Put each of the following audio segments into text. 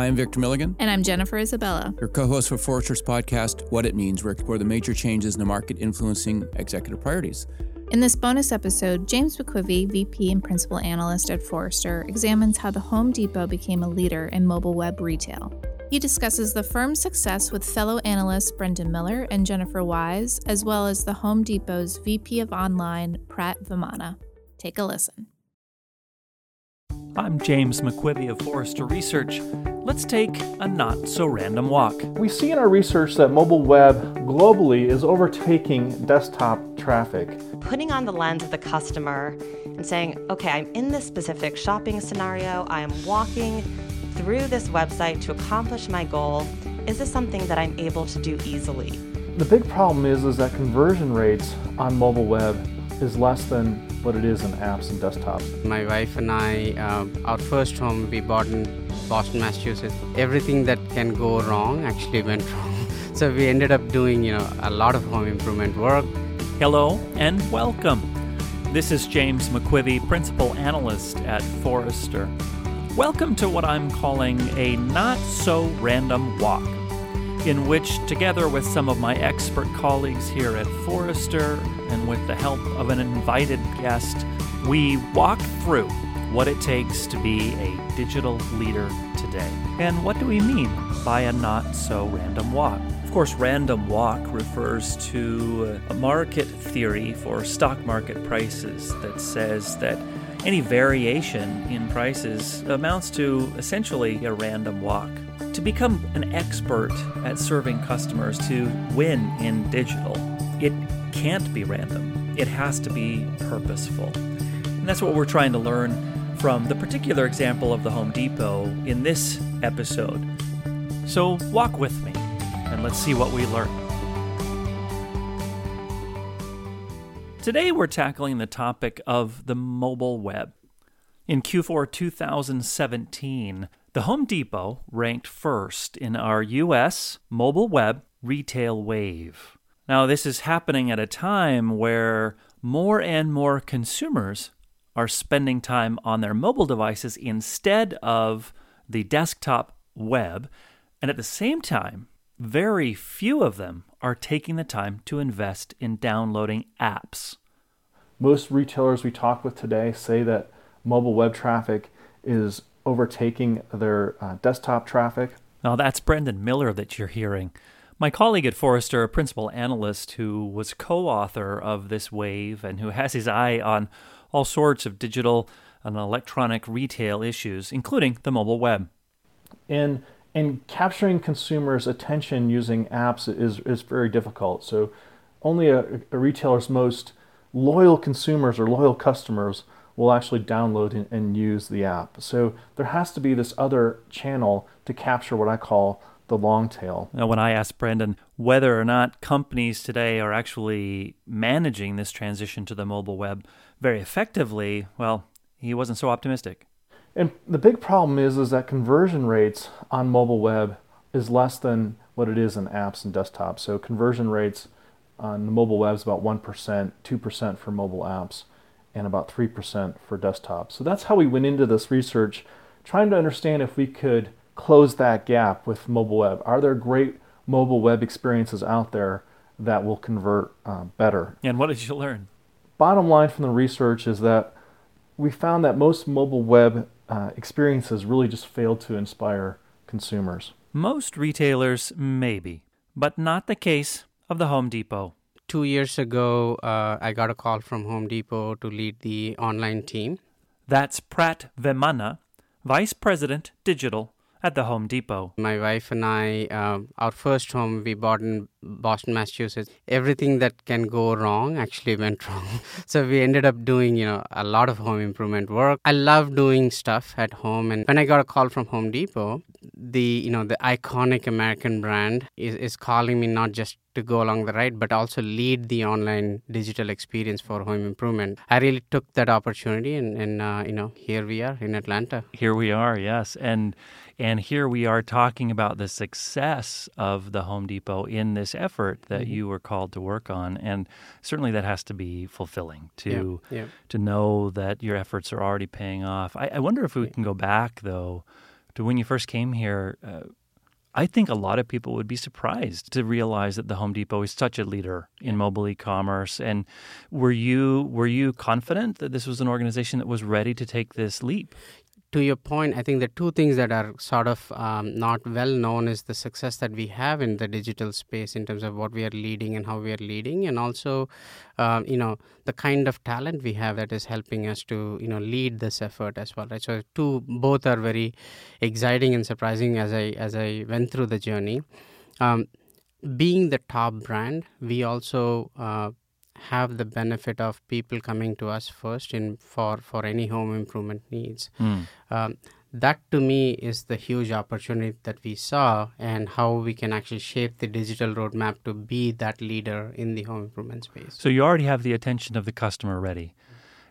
I am Victor Milligan. And I'm Jennifer Isabella. Your co host for Forrester's podcast, What It Means, where we explore the major changes in the market influencing executive priorities. In this bonus episode, James McQuivey, VP and Principal Analyst at Forrester, examines how the Home Depot became a leader in mobile web retail. He discusses the firm's success with fellow analysts Brendan Miller and Jennifer Wise, as well as the Home Depot's VP of Online, Prat Vemana. Take a listen. I'm James McQuivey of Forrester Research. Let's take a not so random walk. We see in our research that mobile web globally is overtaking desktop traffic. Putting on the lens of the customer and saying, okay, I'm in this specific shopping scenario, I am walking through this website to accomplish my goal. Is this something that I'm able to do easily? The big problem is, is that conversion rates on mobile web is less than what it is in apps and desktops. My wife and I, uh, our first home we bought in Boston, Massachusetts. Everything that can go wrong actually went wrong. So we ended up doing, you know, a lot of home improvement work. Hello and welcome. This is James McQuivey, Principal Analyst at Forrester. Welcome to what I'm calling a not so random walk, in which, together with some of my expert colleagues here at Forrester and with the help of an invited guest, we walk through what it takes to be a digital leader today. And what do we mean by a not so random walk? Of course, random walk refers to a market theory for stock market prices that says that any variation in prices amounts to essentially a random walk. To become an expert at serving customers to win in digital, it can't be random. It has to be purposeful. And that's what we're trying to learn from the particular example of the Home Depot in this episode. So walk with me and let's see what we learn. Today we're tackling the topic of the mobile web. In Q4 2017, the Home Depot ranked first in our US mobile web retail wave. Now, this is happening at a time where more and more consumers are spending time on their mobile devices instead of the desktop web, and at the same time, very few of them are taking the time to invest in downloading apps. Most retailers we talk with today say that mobile web traffic is overtaking their uh, desktop traffic. Now, that's Brendan Miller that you're hearing. My colleague at Forrester, a principal analyst who was co author of this wave and who has his eye on all sorts of digital and electronic retail issues, including the mobile web. And and capturing consumers' attention using apps is, is very difficult. So only a, a retailer's most loyal consumers or loyal customers will actually download and, and, use the app. So there has to be this other channel to capture what I call the long tail. Now, when I asked Brendan whether or not companies today are actually managing this transition to the mobile web very effectively, well, he wasn't so optimistic. And the big problem is is that conversion rates on mobile web is less than what it is in apps and desktops. So conversion rates on the mobile web is about 1%, 2% for mobile apps, and about 3% for desktop. So that's how we went into this research, trying to understand if we could close that gap with mobile web. Are there great mobile web experiences out there that will convert uh, better? And what did you learn? Bottom line from the research is that we found that most mobile web uh, experiences really just failed to inspire consumers. Most retailers, maybe, but not the case of the Home Depot. Two years ago, uh, I got a call from Home Depot to lead the online team. That's Prat Vemana, Vice President Digital at the Home Depot. My wife and I, uh, our first home we bought in Boston, Massachusetts. Everything that can go wrong actually went wrong. so we ended up doing, you know, a lot of home improvement work. I love doing stuff at home, and when I got a call from Home Depot, the you know the iconic American brand is is calling me not just to go along the ride, but also lead the online digital experience for home improvement. I really took that opportunity, and, and uh, you know, here we are in Atlanta. Here we are, yes, and and here we are talking about the success of the Home Depot in this effort that mm-hmm. you were called to work on, and certainly that has to be fulfilling to yeah, yeah. to know that your efforts are already paying off. I, I wonder if we yeah. can go back though to when you first came here, uh, I think a lot of people would be surprised to realize that the Home Depot is such a leader in mobile e-commerce. And were you were you confident that this was an organization that was ready to take this leap? To your point, I think the two things that are sort of um, not well known is the success that we have in the digital space in terms of what we are leading and how we are leading, and also, um, you know, the kind of talent we have that is helping us to, you know, lead this effort as well, right? So, two both are very exciting and surprising as I as I went through the journey. Um, being the top brand, we also uh, have the benefit of people coming to us first in for for any home improvement needs. Mm. Um, that to me is the huge opportunity that we saw and how we can actually shape the digital roadmap to be that leader in the home improvement space. So you already have the attention of the customer ready.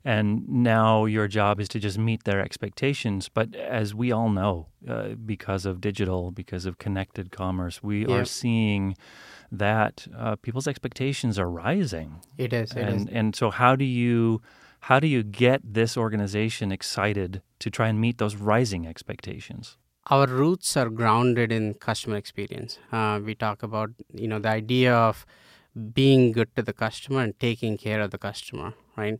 And now your job is to just meet their expectations. But as we all know, uh, because of digital, because of connected commerce, we are seeing that uh, people's expectations are rising. It is. It and is. and so how do you how do you get this organization excited to try and meet those rising expectations? Our roots are grounded in customer experience. Uh, we talk about you know the idea of being good to the customer and taking care of the customer, right?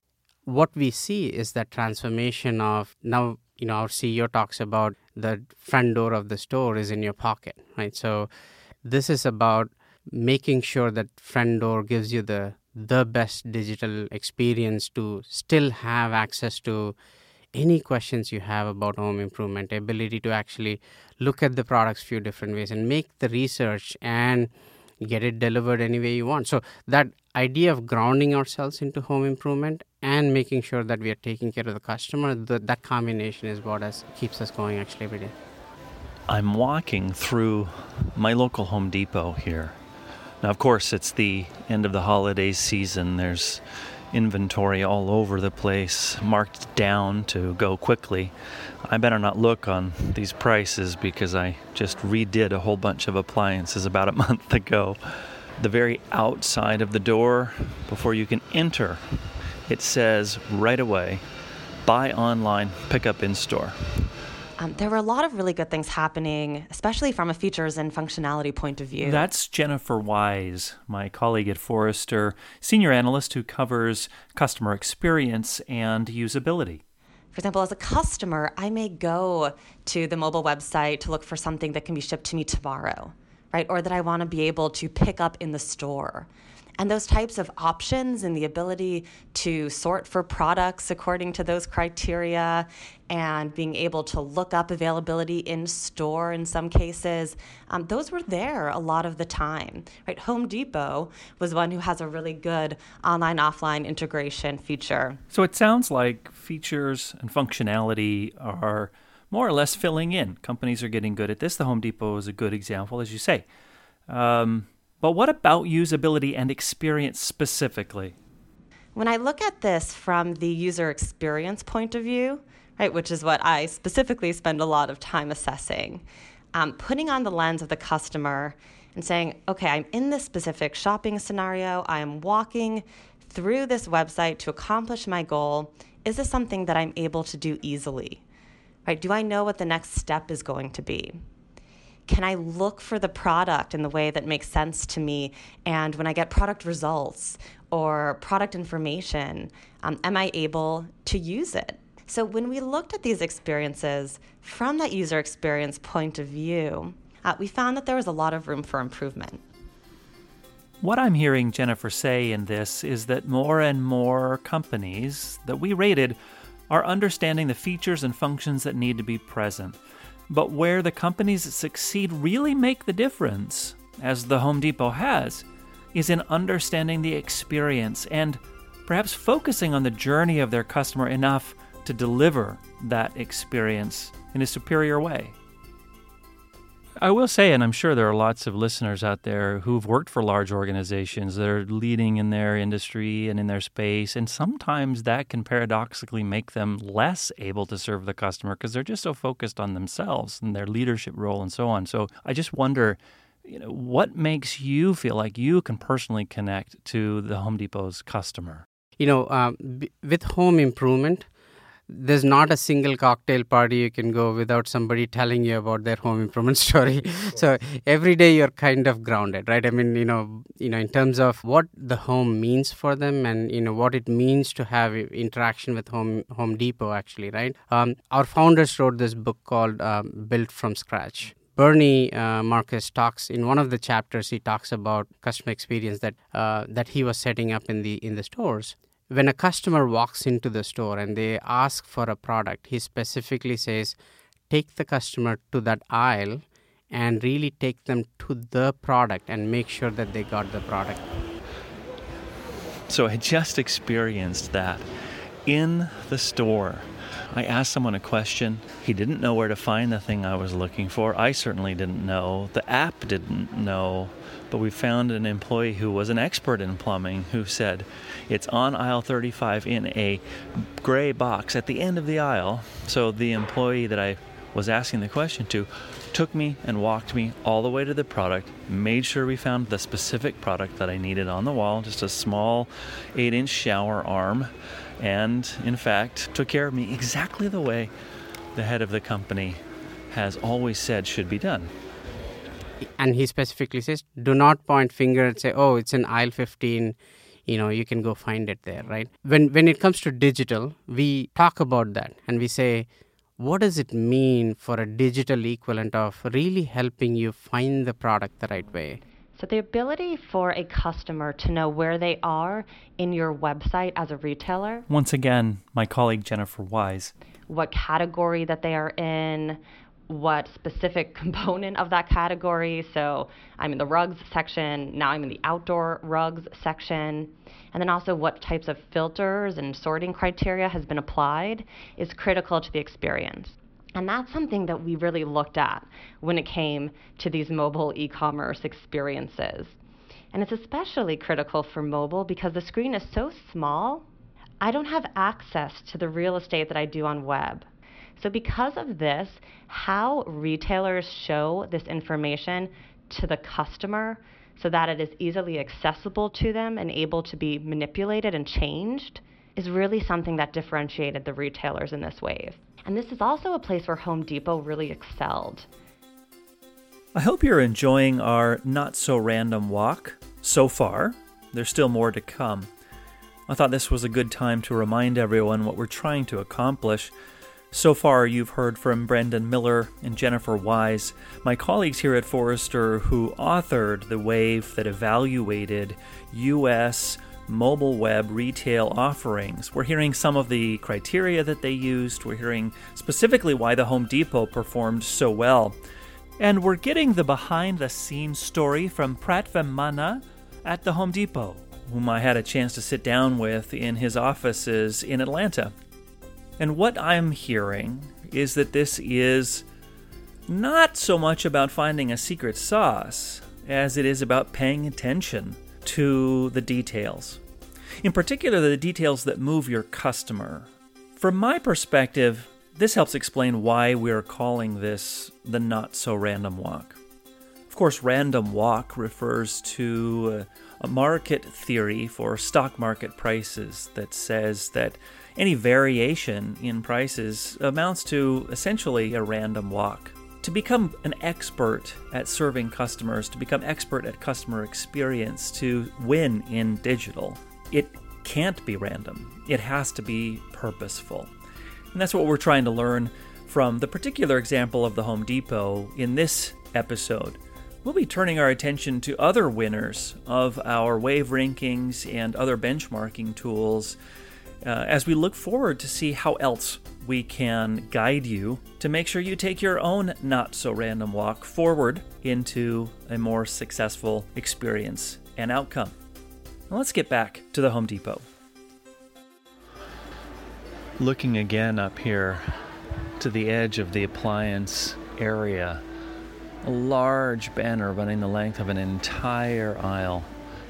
What we see is that transformation of now you know our CEO talks about the front door of the store is in your pocket, right? So this is about making sure that front door gives you the the best digital experience to still have access to any questions you have about home improvement ability to actually look at the products few different ways and make the research and get it delivered any way you want. So that idea of grounding ourselves into home improvement and making sure that we are taking care of the customer the, that combination is what has, keeps us going actually every day. I'm walking through my local home depot here. Now, of course, it's the end of the holiday season. There's inventory all over the place, marked down to go quickly. I better not look on these prices because I just redid a whole bunch of appliances about a month ago. The very outside of the door, before you can enter, it says right away buy online, pick up in store. Um, there were a lot of really good things happening, especially from a features and functionality point of view. That's Jennifer Wise, my colleague at Forrester, senior analyst who covers customer experience and usability. For example, as a customer, I may go to the mobile website to look for something that can be shipped to me tomorrow, right? Or that I want to be able to pick up in the store. And those types of options and the ability to sort for products according to those criteria and being able to look up availability in store in some cases, um, those were there a lot of the time. Right? Home Depot was one who has a really good online offline integration feature. So it sounds like features and functionality are more or less filling in. Companies are getting good at this. The Home Depot is a good example, as you say. Um, but what about usability and experience specifically? When I look at this from the user experience point of view, right, which is what I specifically spend a lot of time assessing, um, putting on the lens of the customer and saying, okay, I'm in this specific shopping scenario, I am walking through this website to accomplish my goal. Is this something that I'm able to do easily? Right? Do I know what the next step is going to be? Can I look for the product in the way that makes sense to me? And when I get product results or product information, um, am I able to use it? So when we looked at these experiences from that user experience point of view, uh, we found that there was a lot of room for improvement. What I'm hearing Jennifer say in this is that more and more companies that we rated are understanding the features and functions that need to be present. But where the companies that succeed really make the difference, as the Home Depot has, is in understanding the experience and perhaps focusing on the journey of their customer enough to deliver that experience in a superior way. I will say, and I'm sure there are lots of listeners out there who've worked for large organizations that are leading in their industry and in their space. And sometimes that can paradoxically make them less able to serve the customer because they're just so focused on themselves and their leadership role and so on. So I just wonder, you know, what makes you feel like you can personally connect to the Home Depot's customer? You know, um, with home improvement, there's not a single cocktail party you can go without somebody telling you about their home improvement story. so every day you're kind of grounded, right? I mean, you know, you know, in terms of what the home means for them, and you know what it means to have interaction with Home Home Depot, actually, right? Um, our founders wrote this book called um, Built from Scratch. Bernie uh, Marcus talks in one of the chapters. He talks about customer experience that uh, that he was setting up in the in the stores, when a customer walks into the store and they ask for a product, he specifically says, take the customer to that aisle and really take them to the product and make sure that they got the product. So I just experienced that in the store. I asked someone a question. He didn't know where to find the thing I was looking for. I certainly didn't know. The app didn't know. But we found an employee who was an expert in plumbing who said it's on aisle 35 in a gray box at the end of the aisle. So the employee that I was asking the question to took me and walked me all the way to the product, made sure we found the specific product that I needed on the wall, just a small 8 inch shower arm and in fact took care of me exactly the way the head of the company has always said should be done. And he specifically says, do not point finger and say, oh, it's in aisle 15 you know you can go find it there right when when it comes to digital we talk about that and we say what does it mean for a digital equivalent of really helping you find the product the right way so, the ability for a customer to know where they are in your website as a retailer. Once again, my colleague Jennifer Wise. What category that they are in, what specific component of that category. So, I'm in the rugs section, now I'm in the outdoor rugs section. And then also, what types of filters and sorting criteria has been applied is critical to the experience. And that's something that we really looked at when it came to these mobile e commerce experiences. And it's especially critical for mobile because the screen is so small. I don't have access to the real estate that I do on web. So, because of this, how retailers show this information to the customer so that it is easily accessible to them and able to be manipulated and changed is really something that differentiated the retailers in this wave. And this is also a place where Home Depot really excelled. I hope you're enjoying our not so random walk so far. There's still more to come. I thought this was a good time to remind everyone what we're trying to accomplish. So far, you've heard from Brendan Miller and Jennifer Wise, my colleagues here at Forrester, who authored the wave that evaluated U.S mobile web retail offerings. We're hearing some of the criteria that they used, we're hearing specifically why the Home Depot performed so well. And we're getting the behind the scenes story from Prat Vemana at the Home Depot, whom I had a chance to sit down with in his offices in Atlanta. And what I'm hearing is that this is not so much about finding a secret sauce as it is about paying attention to the details. In particular, the details that move your customer. From my perspective, this helps explain why we're calling this the not so random walk. Of course, random walk refers to a market theory for stock market prices that says that any variation in prices amounts to essentially a random walk to become an expert at serving customers, to become expert at customer experience, to win in digital, it can't be random. It has to be purposeful. And that's what we're trying to learn from the particular example of the Home Depot in this episode. We'll be turning our attention to other winners of our wave rankings and other benchmarking tools uh, as we look forward to see how else we can guide you to make sure you take your own not so random walk forward into a more successful experience and outcome. Now let's get back to the Home Depot. Looking again up here to the edge of the appliance area, a large banner running the length of an entire aisle,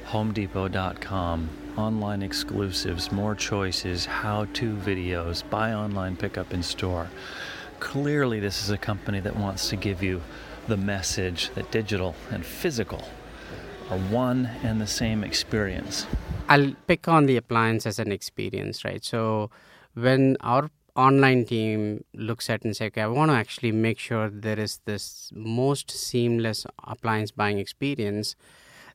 HomeDepot.com online exclusives, more choices, how to videos, buy online, pick up in store. Clearly, this is a company that wants to give you the message that digital and physical are one and the same experience. I'll pick on the appliance as an experience, right? So, when our online team looks at and say, okay, I want to actually make sure there is this most seamless appliance buying experience.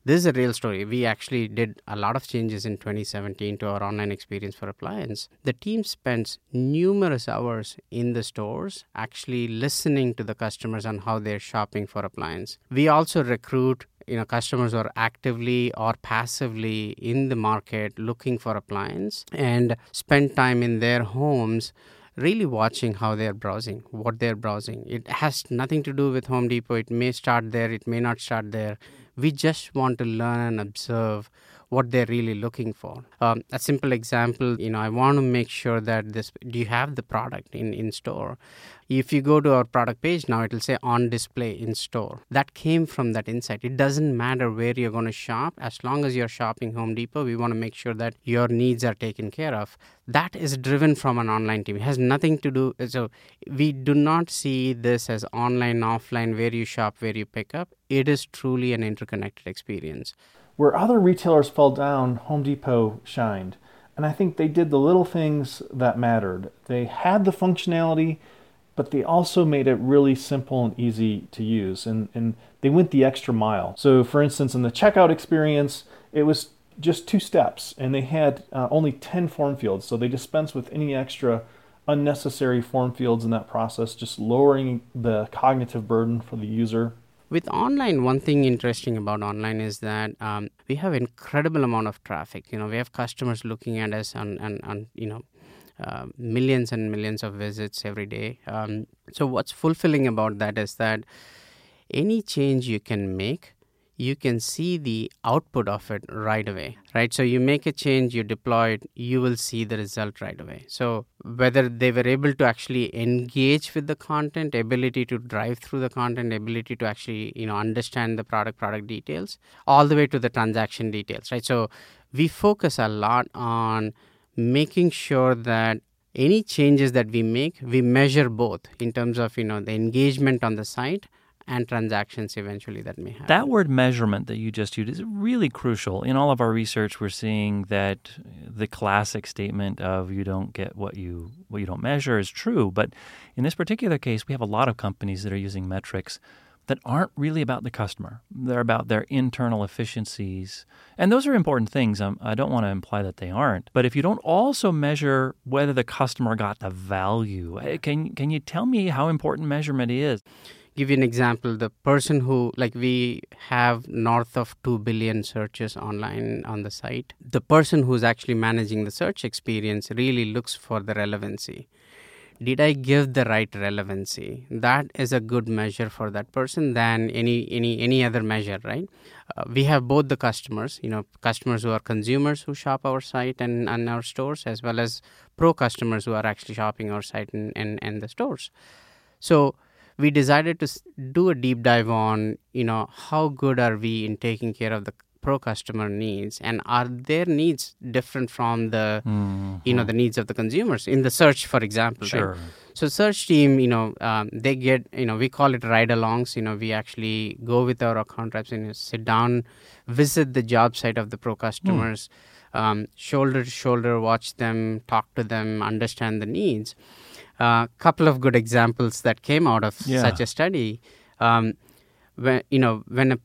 This is a real story. We actually did a lot of changes in 2017 to our online experience for appliance. The team spends numerous hours in the stores actually listening to the customers on how they're shopping for appliance. We also recruit you know customers who are actively or passively in the market looking for appliance and spend time in their homes really watching how they're browsing what they're browsing it has nothing to do with home depot it may start there it may not start there we just want to learn and observe what they're really looking for. Um, a simple example, you know, I want to make sure that this. Do you have the product in in store? If you go to our product page now, it'll say on display in store. That came from that insight. It doesn't matter where you're going to shop, as long as you're shopping Home Depot, we want to make sure that your needs are taken care of. That is driven from an online team. It has nothing to do. So we do not see this as online, offline, where you shop, where you pick up. It is truly an interconnected experience. Where other retailers fell down, Home Depot shined. And I think they did the little things that mattered. They had the functionality, but they also made it really simple and easy to use. And, and they went the extra mile. So, for instance, in the checkout experience, it was just two steps, and they had uh, only 10 form fields. So they dispensed with any extra unnecessary form fields in that process, just lowering the cognitive burden for the user with online one thing interesting about online is that um, we have incredible amount of traffic. You know we have customers looking at us on, on, on you know uh, millions and millions of visits every day. Um, so what's fulfilling about that is that any change you can make you can see the output of it right away right? So you make a change you deploy it you will see the result right away. So whether they were able to actually engage with the content ability to drive through the content ability to actually you know understand the product product details all the way to the transaction details right? So we focus a lot on making sure that any changes that we make we measure both in terms of you know the engagement on the site and transactions eventually that may happen. That word measurement that you just used is really crucial. In all of our research, we're seeing that the classic statement of you don't get what you what you don't measure is true. But in this particular case, we have a lot of companies that are using metrics that aren't really about the customer. They're about their internal efficiencies. And those are important things. Um, I don't want to imply that they aren't. But if you don't also measure whether the customer got the value, eh, can, can you tell me how important measurement is? Give you an example the person who like we have north of 2 billion searches online on the site. The person who's actually managing the search experience really looks for the relevancy. Did i give the right relevancy? That is a good measure for that person than any any any other measure right? Uh, we have both the customers you know customers who are consumers who shop our site and, and our stores as well as pro customers who are actually shopping our site and, and, and the stores. So we decided to do a deep dive on you know how good are we in taking care of the pro customer needs and are their needs different from the mm-hmm. you know the needs of the consumers in the search for example sure. right so search team you know um, they get you know we call it ride alongs you know we actually go with our account reps and sit down visit the job site of the pro customers mm. um, shoulder to shoulder watch them talk to them understand the needs a uh, couple of good examples that came out of yeah. such a study. Um, when you know when a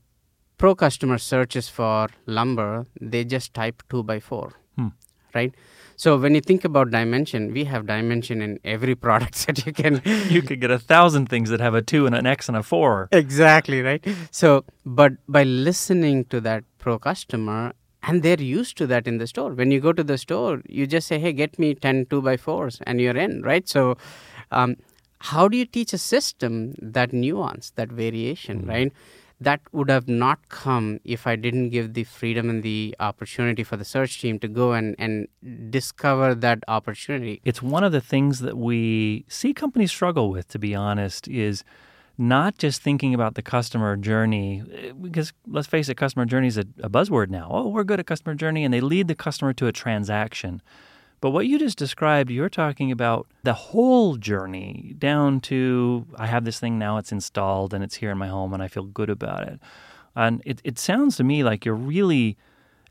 pro customer searches for lumber, they just type two by four, hmm. right? So when you think about dimension, we have dimension in every product that you can. you could get a thousand things that have a two and an X and a four. Exactly right. So, but by listening to that pro customer and they're used to that in the store when you go to the store you just say hey get me 10 2 by 4s and you're in right so um, how do you teach a system that nuance that variation mm-hmm. right that would have not come if I didn't give the freedom and the opportunity for the search team to go and, and discover that opportunity. It's one of the things that we see companies struggle with, to be honest, is not just thinking about the customer journey, because let's face it, customer journey is a, a, buzzword now. Oh, we're good at customer journey, and they lead the customer to a transaction. But what you just described, you're talking about the whole journey down to I have this thing now, it's installed, and it's here in my home, and I feel good about it. And it, it sounds to me like you're really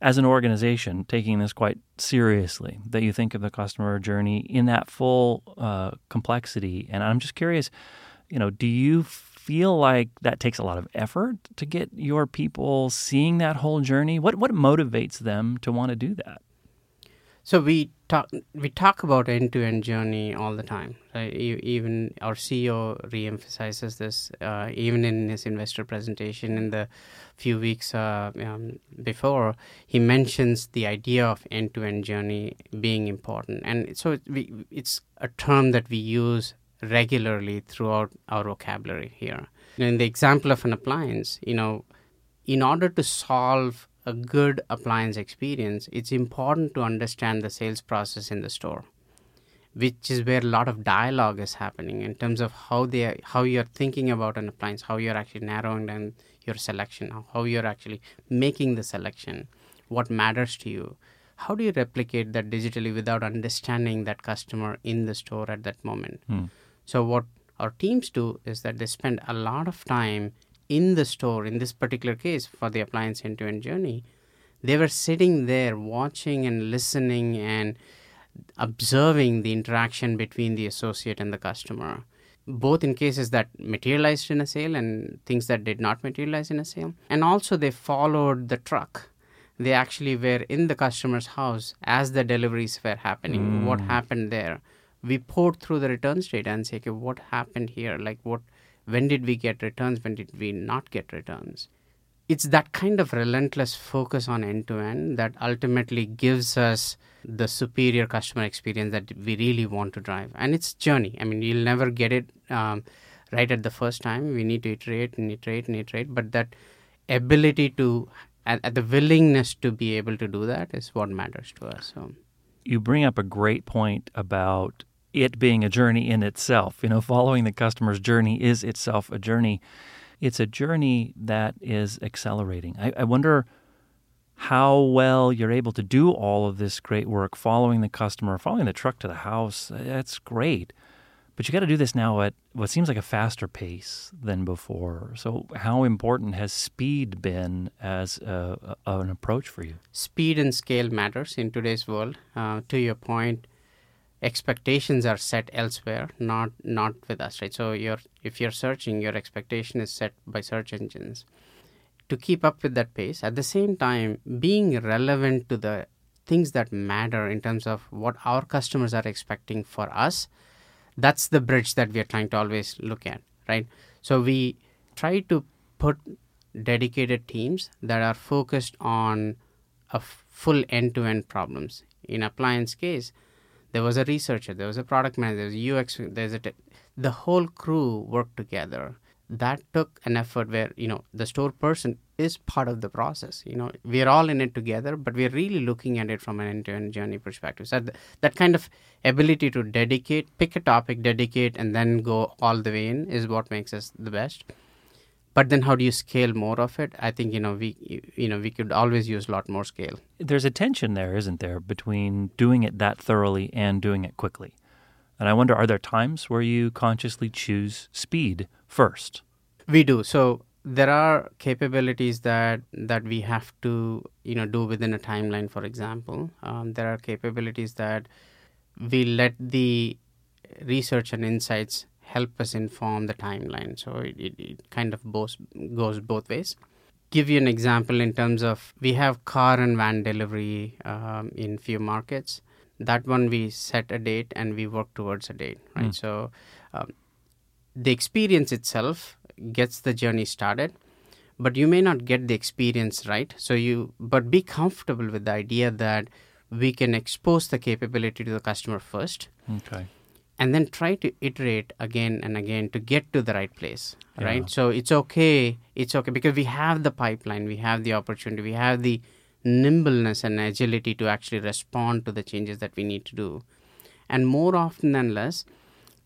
as an organization taking this quite seriously, that you think of the customer journey in that full uh, complexity. And I'm just curious, you know, do you feel like that takes a lot of effort to get your people seeing that whole journey? What what motivates them to want to do that? So we talk we talk about end to end journey all the time. Right? Even our CEO reemphasizes this, uh, even in his investor presentation in the few weeks uh, um, before. He mentions the idea of end to end journey being important, and so we, it's a term that we use regularly throughout our vocabulary here. In the example of an appliance, you know, in order to solve a good appliance experience, it's important to understand the sales process in the store, which is where a lot of dialogue is happening in terms of how they are, how you're thinking about an appliance, how you're actually narrowing down your selection, how you're actually making the selection, what matters to you. How do you replicate that digitally without understanding that customer in the store at that moment? Hmm. So what our teams do is that they spend a lot of time in the store, in this particular case for the appliance end to end journey, they were sitting there watching and listening and observing the interaction between the associate and the customer, both in cases that materialized in a sale and things that did not materialize in a sale. And also, they followed the truck. They actually were in the customer's house as the deliveries were happening. Mm. What happened there? We poured through the returns data and say, okay, what happened here? Like, what when did we get returns? When did we not get returns? It's that kind of relentless focus on end to end that ultimately gives us the superior customer experience that we really want to drive. And it's journey. I mean, you'll never get it um, right at the first time. We need to iterate and iterate and iterate. But that ability to, and, and the willingness to be able to do that is what matters to us. So you bring up a great point about it being a journey in itself. You know, following the customer's journey is itself a journey. It's a journey that is accelerating. I, I wonder how well you're able to do all of this great work following the customer, following the truck to the house. That's great. But you got to do this now at what seems like a faster pace than before. So, how important has speed been as a, a, an approach for you? Speed and scale matters in today's world. Uh, to your point, expectations are set elsewhere not not with us right? So you're if you're searching your expectation is set by search engines to keep up with that pace. At the same time being relevant to the things that matter in terms of what our customers are expecting for us that's the bridge that we are trying to always look at right? So we try to put dedicated teams that are focused on a full end-to-end problems. In appliance case there was a researcher, there was a product manager, there was UX, there's a te- the whole crew worked together. That took an effort where you know the store person is part of the process. You know we're all in it together, but we're really looking at it from an end-to-end journey perspective. So that, that kind of ability to dedicate, pick a topic, dedicate, and then go all the way in is what makes us the best but then how do you scale more of it? I think you know we you know we could always use a lot more scale. There's a tension there isn't there between doing it that thoroughly and doing it quickly? And i wonder are there times where you consciously choose speed first? We do. So there are capabilities that that we have to you know do within a timeline for example. Um, there are capabilities that we let the research and insights help us inform the timeline. So it, it, it kind of both, goes both ways. Give you an example in terms of we have car and van delivery um, in few markets. That one we set a date and we work towards a date, right? Mm. So um, the experience itself gets the journey started but you may not get the experience right so you but be comfortable with the idea that we can expose the capability to the customer first okay and then try to iterate again and again to get to the right place yeah. right? So it's okay it's okay because we have the pipeline we have the opportunity we have the nimbleness and agility to actually respond to the changes that we need to do. And more often than less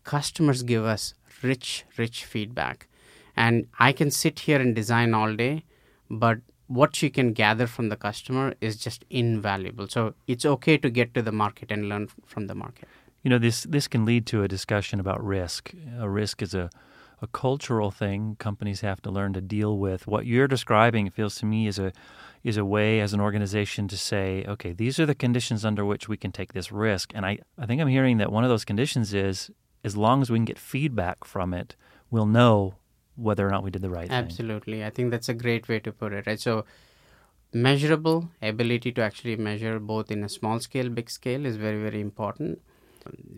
customers give us rich rich feedback. And i can sit here and design all day but what you can gather from the customer is just invaluable. So it's okay to get to the market and learn from the market you know this this can lead to a discussion about risk. A risk is a a cultural thing companies have to learn to deal with. What you're describing it feels to me is a is a way as an organization to say, okay, these are the conditions under which we can take this risk. And I, I think I'm hearing that one of those conditions is as long as we can get feedback from it, we'll know whether or not we did the right thing. Absolutely. thing. I think that's a great way to put it, right? So measurable ability to actually measure both in a small scale, big scale is very, very important.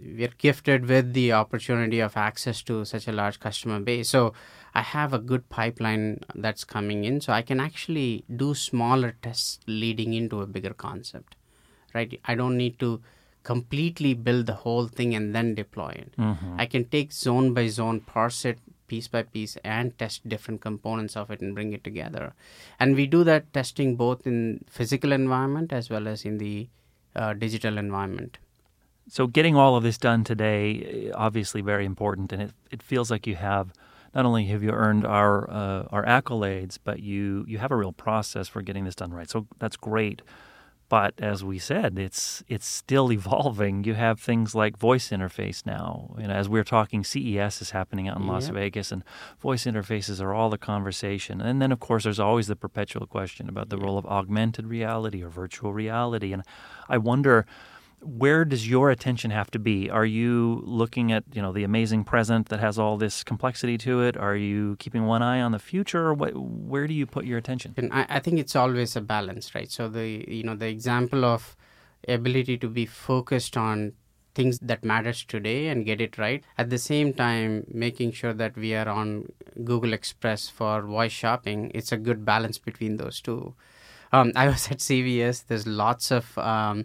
We're gifted with the opportunity of access to such a large customer base. So I have a good pipeline that's coming in. So I can actually do smaller tests leading into a bigger concept, right? I don't need to completely build the whole thing and then deploy it. Mm-hmm. I can take zone by zone, parse it, piece by piece and test different components of it and bring it together. And we do that testing both in physical environment as well as in the uh, digital environment. So getting all of this done today, obviously very important, and it, it feels like you have not only have you earned our uh, our accolades, but you you have a real process for getting this done right. So that's great. But as we said, it's it's still evolving. You have things like voice interface now. And as we're talking, CES is happening out in Las Vegas, and voice interfaces are all the conversation. And then, of course, there's always the perpetual question about the role of augmented reality or virtual reality. And I wonder where does your attention have to be? Are you looking at you know the amazing present that has all this complexity to it? Are you keeping one eye on the future? Or what, where do you put your attention? And I, I think it's always a balance, right? So the you know the example of ability to be focused on things that matters today and get it right at the same time making sure that we are on google express for voice shopping it's a good balance between those two um, i was at CES there's lots of um,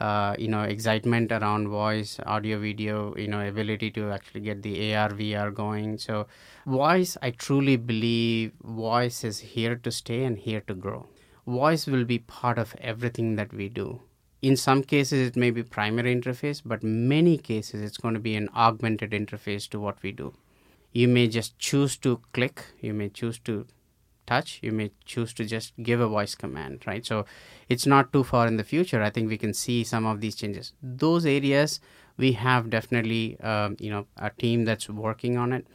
uh, you know excitement around voice audio video you know ability to actually get the ar vr going. So voice i truly believe voice is here to stay and here to grow. Voice will be part of everything that we do. In some cases it may be primary interface but many cases it's going to be an augmented interface to what we do. You may just choose to click you may choose to touch you may choose to just give a voice command right? So it's not too far in the future. I think we can see some of these changes. Those areas we have definitely um, you know a team that's working on it.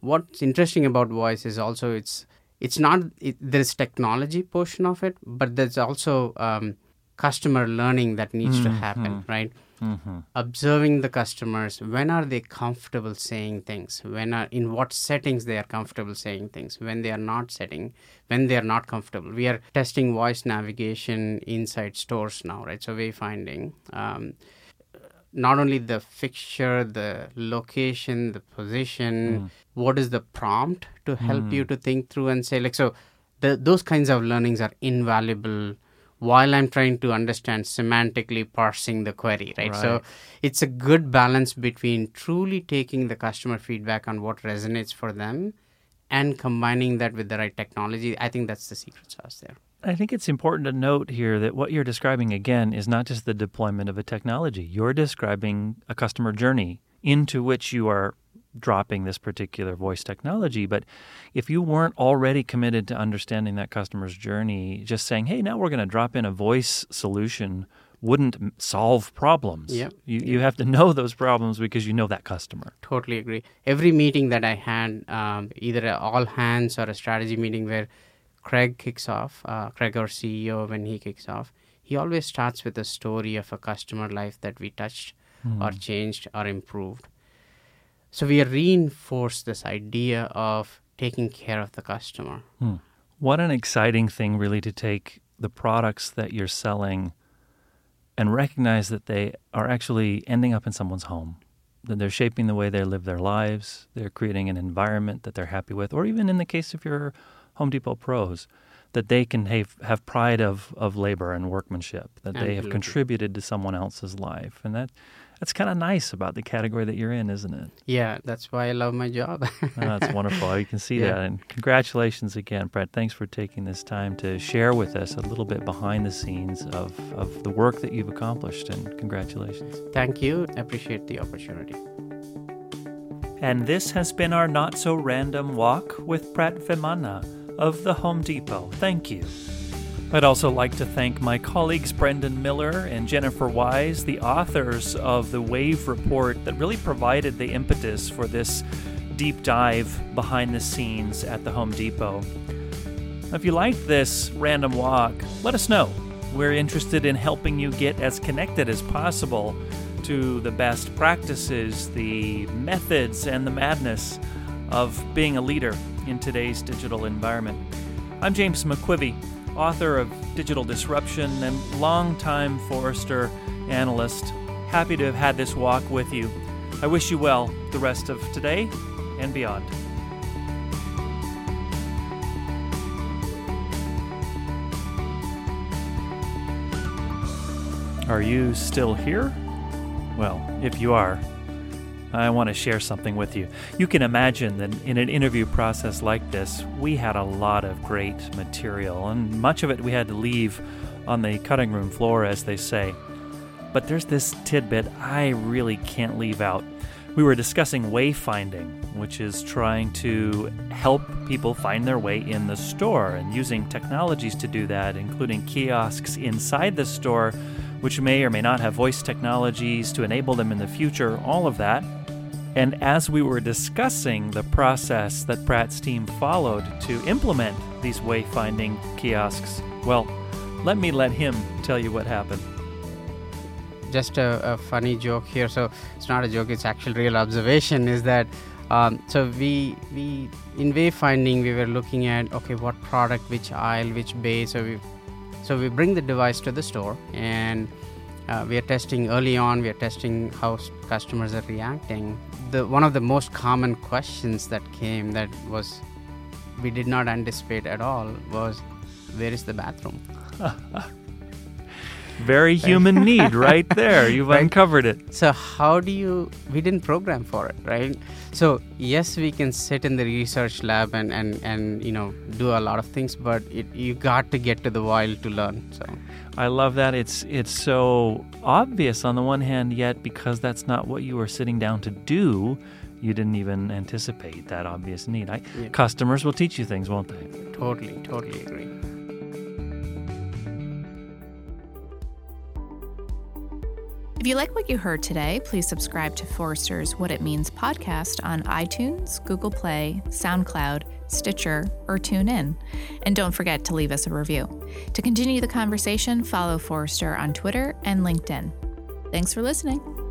What's interesting about voice is also it's it's not it, there's technology portion of it but there's also um, customer learning that needs mm-hmm. to happen right mm-hmm. observing the customers when are they comfortable saying things when are in what settings they are comfortable saying things when they are not setting when they are not comfortable we are testing voice navigation inside stores now right so wayfinding um, not only the fixture the location the position mm. what is the prompt to help mm. you to think through and say like so the, those kinds of learnings are invaluable while I'm trying to understand semantically parsing the query, right? right? So it's a good balance between truly taking the customer feedback on what resonates for them and combining that with the right technology. I think that's the secret sauce there. I think it's important to note here that what you're describing again is not just the deployment of a technology. You're describing a customer journey into which you are dropping this particular voice technology. But if you weren't already committed to understanding that customer's journey, just saying, hey, now we're going to drop in a voice solution wouldn't solve problems. Yep. You, you have to know those problems because you know that customer. Totally agree. Every meeting that I had, um, either a all hands or a strategy meeting where Craig kicks off, uh, Craig, our CEO, when he kicks off, he always starts with a story of a customer life that we touched mm. or changed or improved. So we reinforce this idea of taking care of the customer. Hmm. What an exciting thing, really, to take the products that you're selling and recognize that they are actually ending up in someone's home, that they're shaping the way they live their lives, they're creating an environment that they're happy with, or even in the case of your Home Depot pros, that they can have, have pride of, of labor and workmanship, that Absolutely. they have contributed to someone else's life. And that that's kind of nice about the category that you're in, isn't it? Yeah, that's why I love my job. oh, that's wonderful. You can see yeah. that. And congratulations again, Prat. Thanks for taking this time to share with us a little bit behind the scenes of, of the work that you've accomplished. And congratulations. Thank you. I appreciate the opportunity. And this has been our not so random walk with Prat Vemana of the Home Depot. Thank you. I'd also like to thank my colleagues Brendan Miller and Jennifer Wise, the authors of the Wave Report that really provided the impetus for this deep dive behind the scenes at the Home Depot. If you liked this random walk, let us know. We're interested in helping you get as connected as possible to the best practices, the methods, and the madness of being a leader in today's digital environment. I'm James McQuivey, author of Digital Disruption and longtime Forrester analyst. Happy to have had this walk with you. I wish you well the rest of today and beyond. Are you still here? Well, if you are, I want to share something with you. You can imagine that in an interview process like this, we had a lot of great material, and much of it we had to leave on the cutting room floor, as they say. But there's this tidbit I really can't leave out. We were discussing wayfinding, which is trying to help people find their way in the store and using technologies to do that, including kiosks inside the store, which may or may not have voice technologies to enable them in the future, all of that. And as we were discussing the process that Prat's team followed to implement these wayfinding kiosks, well, let me let him tell you what happened. Just a, a funny joke here. So it's not a joke; it's actual real observation. Is that um, so? We we in wayfinding we were looking at okay, what product, which aisle, which bay. So we so we bring the device to the store and uh, we are testing early on. We are testing how customers are reacting. The one of the most common questions that came that was we did not anticipate at all was where is the bathroom? Very human need right there. You've right? uncovered it. So how do you we didn't program for it, right? So yes, we can sit in the research lab and and, and you know do a lot of things, but it, you got to get to the wild to learn. So I love that. It's it's so obvious on the one hand, yet because that's not what you were sitting down to do, you didn't even anticipate that obvious need. I, yeah. Customers will teach you things, won't they? Totally, totally agree. If you like what you heard today, please subscribe to Forrester's What It Means podcast on iTunes, Google Play, SoundCloud, Stitcher, or TuneIn. And don't forget to leave us a review. To continue the conversation, follow Forrester on Twitter and LinkedIn. Thanks for listening.